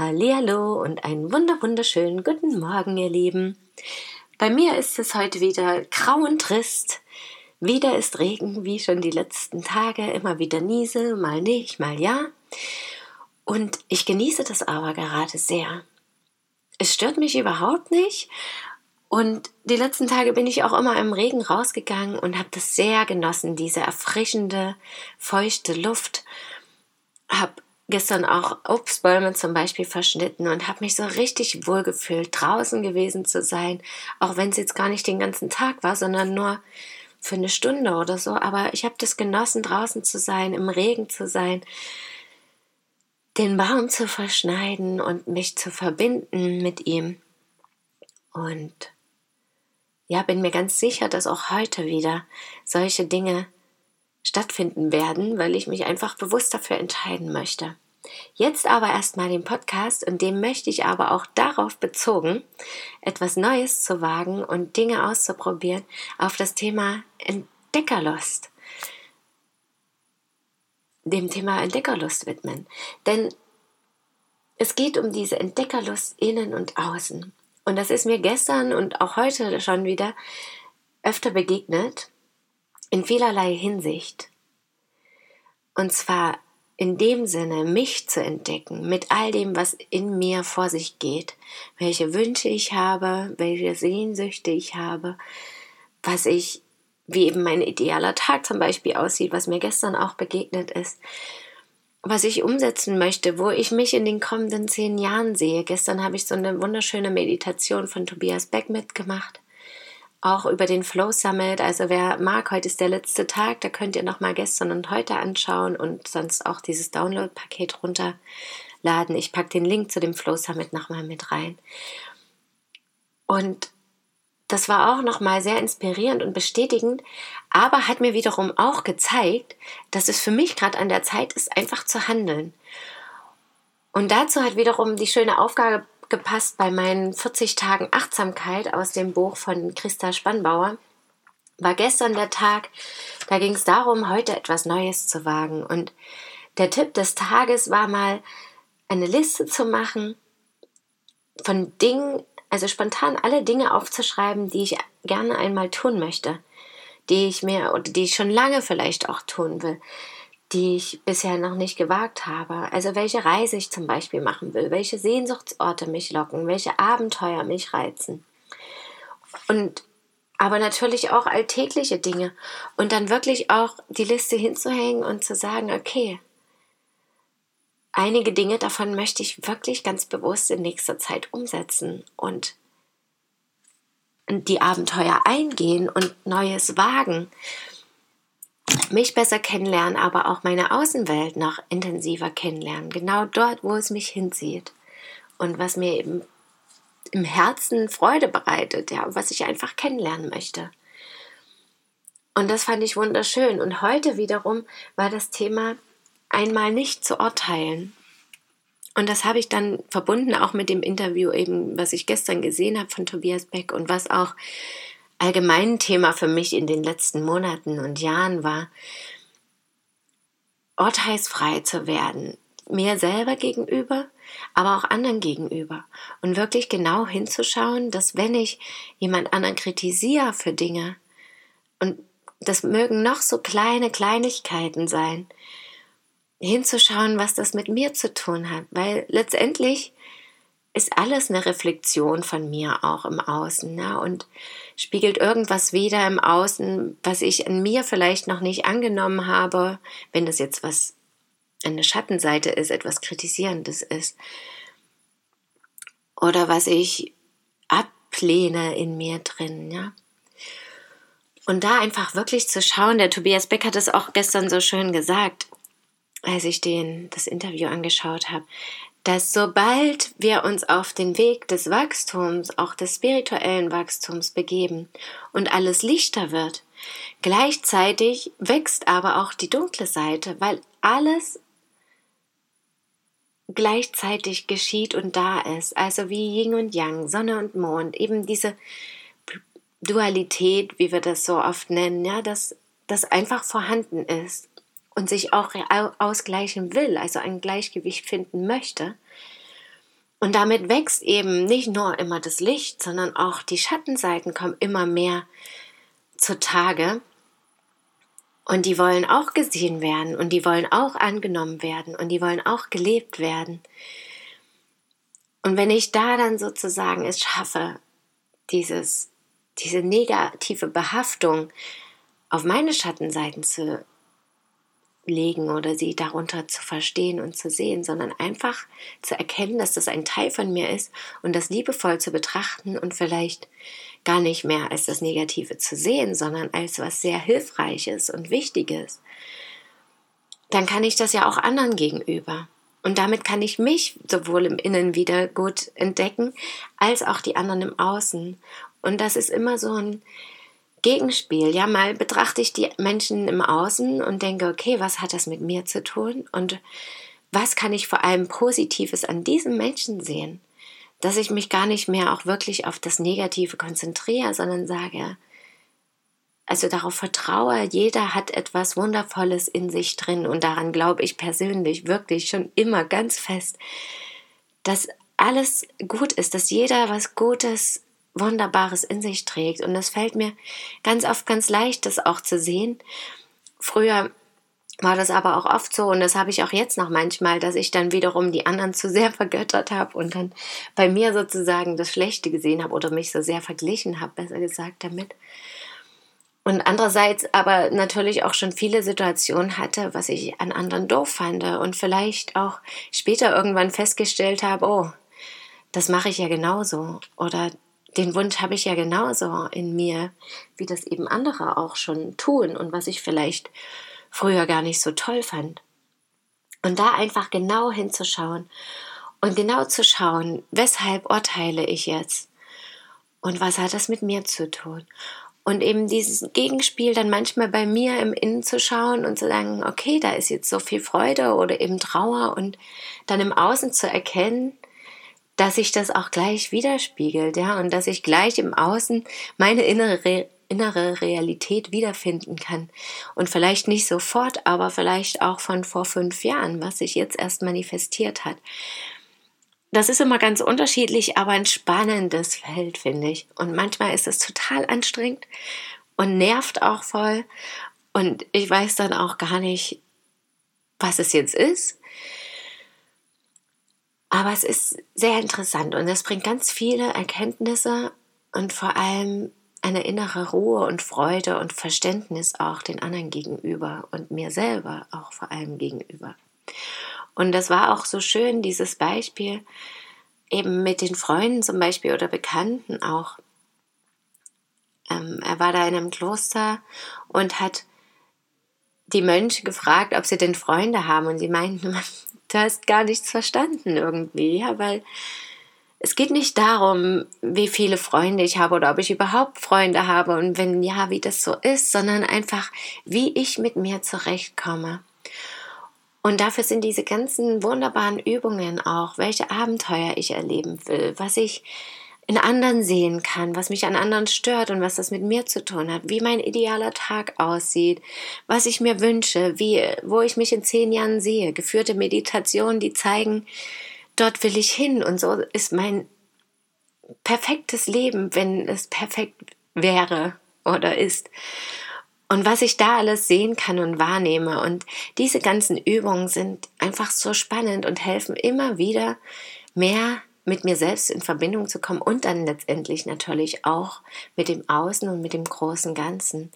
Hallihallo und einen wunder wunderschönen guten Morgen, ihr Lieben. Bei mir ist es heute wieder grau und trist. Wieder ist Regen, wie schon die letzten Tage, immer wieder Niese, mal nicht, mal ja. Und ich genieße das aber gerade sehr. Es stört mich überhaupt nicht. Und die letzten Tage bin ich auch immer im Regen rausgegangen und habe das sehr genossen, diese erfrischende, feuchte Luft. Habe gestern auch Obstbäume zum Beispiel verschnitten und habe mich so richtig wohl gefühlt, draußen gewesen zu sein, auch wenn es jetzt gar nicht den ganzen Tag war, sondern nur für eine Stunde oder so. Aber ich habe das genossen, draußen zu sein, im Regen zu sein, den Baum zu verschneiden und mich zu verbinden mit ihm. Und ja, bin mir ganz sicher, dass auch heute wieder solche Dinge stattfinden werden, weil ich mich einfach bewusst dafür entscheiden möchte. Jetzt aber erstmal den Podcast und dem möchte ich aber auch darauf bezogen, etwas Neues zu wagen und Dinge auszuprobieren auf das Thema Entdeckerlust. Dem Thema Entdeckerlust widmen. Denn es geht um diese Entdeckerlust innen und außen. Und das ist mir gestern und auch heute schon wieder öfter begegnet in vielerlei Hinsicht. Und zwar in dem Sinne, mich zu entdecken mit all dem, was in mir vor sich geht, welche Wünsche ich habe, welche Sehnsüchte ich habe, was ich, wie eben mein idealer Tag zum Beispiel aussieht, was mir gestern auch begegnet ist, was ich umsetzen möchte, wo ich mich in den kommenden zehn Jahren sehe. Gestern habe ich so eine wunderschöne Meditation von Tobias Beck mitgemacht auch über den Flow Summit. Also wer mag, heute ist der letzte Tag, da könnt ihr nochmal gestern und heute anschauen und sonst auch dieses Download-Paket runterladen. Ich packe den Link zu dem Flow Summit nochmal mit rein. Und das war auch nochmal sehr inspirierend und bestätigend, aber hat mir wiederum auch gezeigt, dass es für mich gerade an der Zeit ist, einfach zu handeln. Und dazu hat wiederum die schöne Aufgabe gepasst bei meinen 40 Tagen Achtsamkeit aus dem Buch von Christa Spannbauer. War gestern der Tag, da ging es darum, heute etwas Neues zu wagen. Und der Tipp des Tages war mal, eine Liste zu machen von Dingen, also spontan alle Dinge aufzuschreiben, die ich gerne einmal tun möchte, die ich mir oder die ich schon lange vielleicht auch tun will die ich bisher noch nicht gewagt habe. Also welche Reise ich zum Beispiel machen will, welche Sehnsuchtsorte mich locken, welche Abenteuer mich reizen. Und aber natürlich auch alltägliche Dinge. Und dann wirklich auch die Liste hinzuhängen und zu sagen, okay, einige Dinge davon möchte ich wirklich ganz bewusst in nächster Zeit umsetzen und die Abenteuer eingehen und Neues wagen mich besser kennenlernen, aber auch meine Außenwelt noch intensiver kennenlernen. Genau dort, wo es mich hinzieht. Und was mir eben im Herzen Freude bereitet, ja, was ich einfach kennenlernen möchte. Und das fand ich wunderschön. Und heute wiederum war das Thema einmal nicht zu urteilen. Und das habe ich dann verbunden auch mit dem Interview eben, was ich gestern gesehen habe von Tobias Beck und was auch allgemein Thema für mich in den letzten Monaten und Jahren war, urteilsfrei zu werden, mir selber gegenüber, aber auch anderen gegenüber. Und wirklich genau hinzuschauen, dass wenn ich jemand anderen kritisiere für Dinge und das mögen noch so kleine Kleinigkeiten sein, hinzuschauen, was das mit mir zu tun hat, weil letztendlich ist alles eine Reflexion von mir auch im Außen ja, und spiegelt irgendwas wieder im Außen, was ich an mir vielleicht noch nicht angenommen habe, wenn das jetzt was eine Schattenseite ist, etwas Kritisierendes ist. Oder was ich ablehne in mir drin, ja. Und da einfach wirklich zu schauen, der Tobias Beck hat es auch gestern so schön gesagt, als ich den, das Interview angeschaut habe, dass sobald wir uns auf den Weg des Wachstums, auch des spirituellen Wachstums begeben und alles lichter wird, gleichzeitig wächst aber auch die dunkle Seite, weil alles gleichzeitig geschieht und da ist, also wie Yin und Yang, Sonne und Mond, eben diese Dualität, wie wir das so oft nennen, ja, dass das einfach vorhanden ist und sich auch ausgleichen will, also ein Gleichgewicht finden möchte. Und damit wächst eben nicht nur immer das Licht, sondern auch die Schattenseiten kommen immer mehr zutage. Und die wollen auch gesehen werden und die wollen auch angenommen werden und die wollen auch gelebt werden. Und wenn ich da dann sozusagen es schaffe, dieses, diese negative Behaftung auf meine Schattenseiten zu legen oder sie darunter zu verstehen und zu sehen, sondern einfach zu erkennen, dass das ein Teil von mir ist und das liebevoll zu betrachten und vielleicht gar nicht mehr als das Negative zu sehen, sondern als was sehr Hilfreiches und Wichtiges, dann kann ich das ja auch anderen gegenüber. Und damit kann ich mich sowohl im Innen wieder gut entdecken, als auch die anderen im Außen. Und das ist immer so ein Gegenspiel. Ja, mal betrachte ich die Menschen im Außen und denke, okay, was hat das mit mir zu tun? Und was kann ich vor allem Positives an diesem Menschen sehen? Dass ich mich gar nicht mehr auch wirklich auf das Negative konzentriere, sondern sage, also darauf vertraue, jeder hat etwas Wundervolles in sich drin und daran glaube ich persönlich wirklich schon immer ganz fest, dass alles gut ist, dass jeder was Gutes Wunderbares in sich trägt. Und es fällt mir ganz oft ganz leicht, das auch zu sehen. Früher war das aber auch oft so und das habe ich auch jetzt noch manchmal, dass ich dann wiederum die anderen zu sehr vergöttert habe und dann bei mir sozusagen das Schlechte gesehen habe oder mich so sehr verglichen habe, besser gesagt damit. Und andererseits aber natürlich auch schon viele Situationen hatte, was ich an anderen doof fand und vielleicht auch später irgendwann festgestellt habe, oh, das mache ich ja genauso oder den Wunsch habe ich ja genauso in mir, wie das eben andere auch schon tun und was ich vielleicht früher gar nicht so toll fand. Und da einfach genau hinzuschauen und genau zu schauen, weshalb urteile ich jetzt und was hat das mit mir zu tun. Und eben dieses Gegenspiel dann manchmal bei mir im Innen zu schauen und zu sagen, okay, da ist jetzt so viel Freude oder eben Trauer und dann im Außen zu erkennen, dass sich das auch gleich widerspiegelt, ja, und dass ich gleich im Außen meine innere, Re innere Realität wiederfinden kann. Und vielleicht nicht sofort, aber vielleicht auch von vor fünf Jahren, was sich jetzt erst manifestiert hat. Das ist immer ganz unterschiedlich, aber ein spannendes Feld, finde ich. Und manchmal ist es total anstrengend und nervt auch voll. Und ich weiß dann auch gar nicht, was es jetzt ist. Aber es ist sehr interessant und es bringt ganz viele Erkenntnisse und vor allem eine innere Ruhe und Freude und Verständnis auch den anderen gegenüber und mir selber auch vor allem gegenüber. Und das war auch so schön, dieses Beispiel eben mit den Freunden zum Beispiel oder Bekannten auch. Ähm, er war da in einem Kloster und hat die Mönche gefragt, ob sie denn Freunde haben und sie meinten, du hast gar nichts verstanden irgendwie, ja, weil es geht nicht darum, wie viele Freunde ich habe oder ob ich überhaupt Freunde habe und wenn ja, wie das so ist, sondern einfach, wie ich mit mir zurechtkomme. Und dafür sind diese ganzen wunderbaren Übungen auch, welche Abenteuer ich erleben will, was ich in anderen sehen kann, was mich an anderen stört und was das mit mir zu tun hat, wie mein idealer Tag aussieht, was ich mir wünsche, wie, wo ich mich in zehn Jahren sehe, geführte Meditationen, die zeigen, dort will ich hin und so ist mein perfektes Leben, wenn es perfekt wäre oder ist. Und was ich da alles sehen kann und wahrnehme. Und diese ganzen Übungen sind einfach so spannend und helfen immer wieder mehr mit mir selbst in Verbindung zu kommen und dann letztendlich natürlich auch mit dem Außen und mit dem großen Ganzen.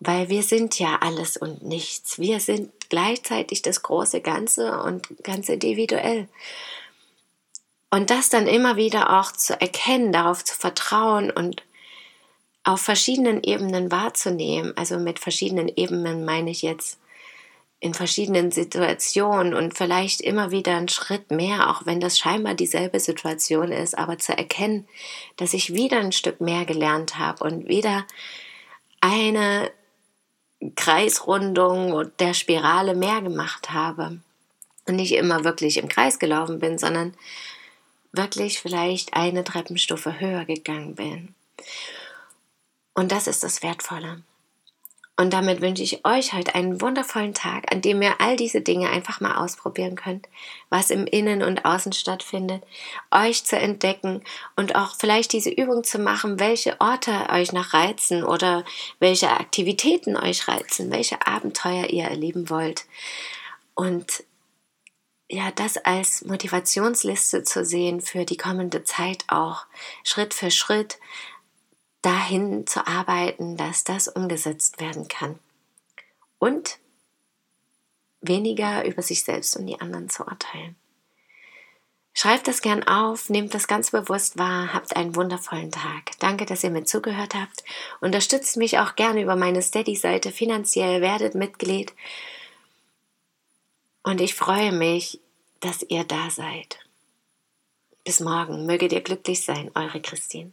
Weil wir sind ja alles und nichts. Wir sind gleichzeitig das große Ganze und ganz individuell. Und das dann immer wieder auch zu erkennen, darauf zu vertrauen und auf verschiedenen Ebenen wahrzunehmen. Also mit verschiedenen Ebenen meine ich jetzt in verschiedenen Situationen und vielleicht immer wieder einen Schritt mehr, auch wenn das scheinbar dieselbe Situation ist, aber zu erkennen, dass ich wieder ein Stück mehr gelernt habe und wieder eine Kreisrundung der Spirale mehr gemacht habe und nicht immer wirklich im Kreis gelaufen bin, sondern wirklich vielleicht eine Treppenstufe höher gegangen bin. Und das ist das Wertvolle. Und damit wünsche ich euch heute einen wundervollen Tag, an dem ihr all diese Dinge einfach mal ausprobieren könnt, was im Innen und Außen stattfindet, euch zu entdecken und auch vielleicht diese Übung zu machen, welche Orte euch noch reizen oder welche Aktivitäten euch reizen, welche Abenteuer ihr erleben wollt. Und ja, das als Motivationsliste zu sehen für die kommende Zeit auch, Schritt für Schritt, dahin zu arbeiten, dass das umgesetzt werden kann. Und weniger über sich selbst und die anderen zu urteilen. Schreibt das gern auf, nehmt das ganz bewusst wahr, habt einen wundervollen Tag. Danke, dass ihr mir zugehört habt. Unterstützt mich auch gerne über meine Steady-Seite finanziell, werdet Mitglied. Und ich freue mich, dass ihr da seid. Bis morgen, möget ihr glücklich sein, eure Christine.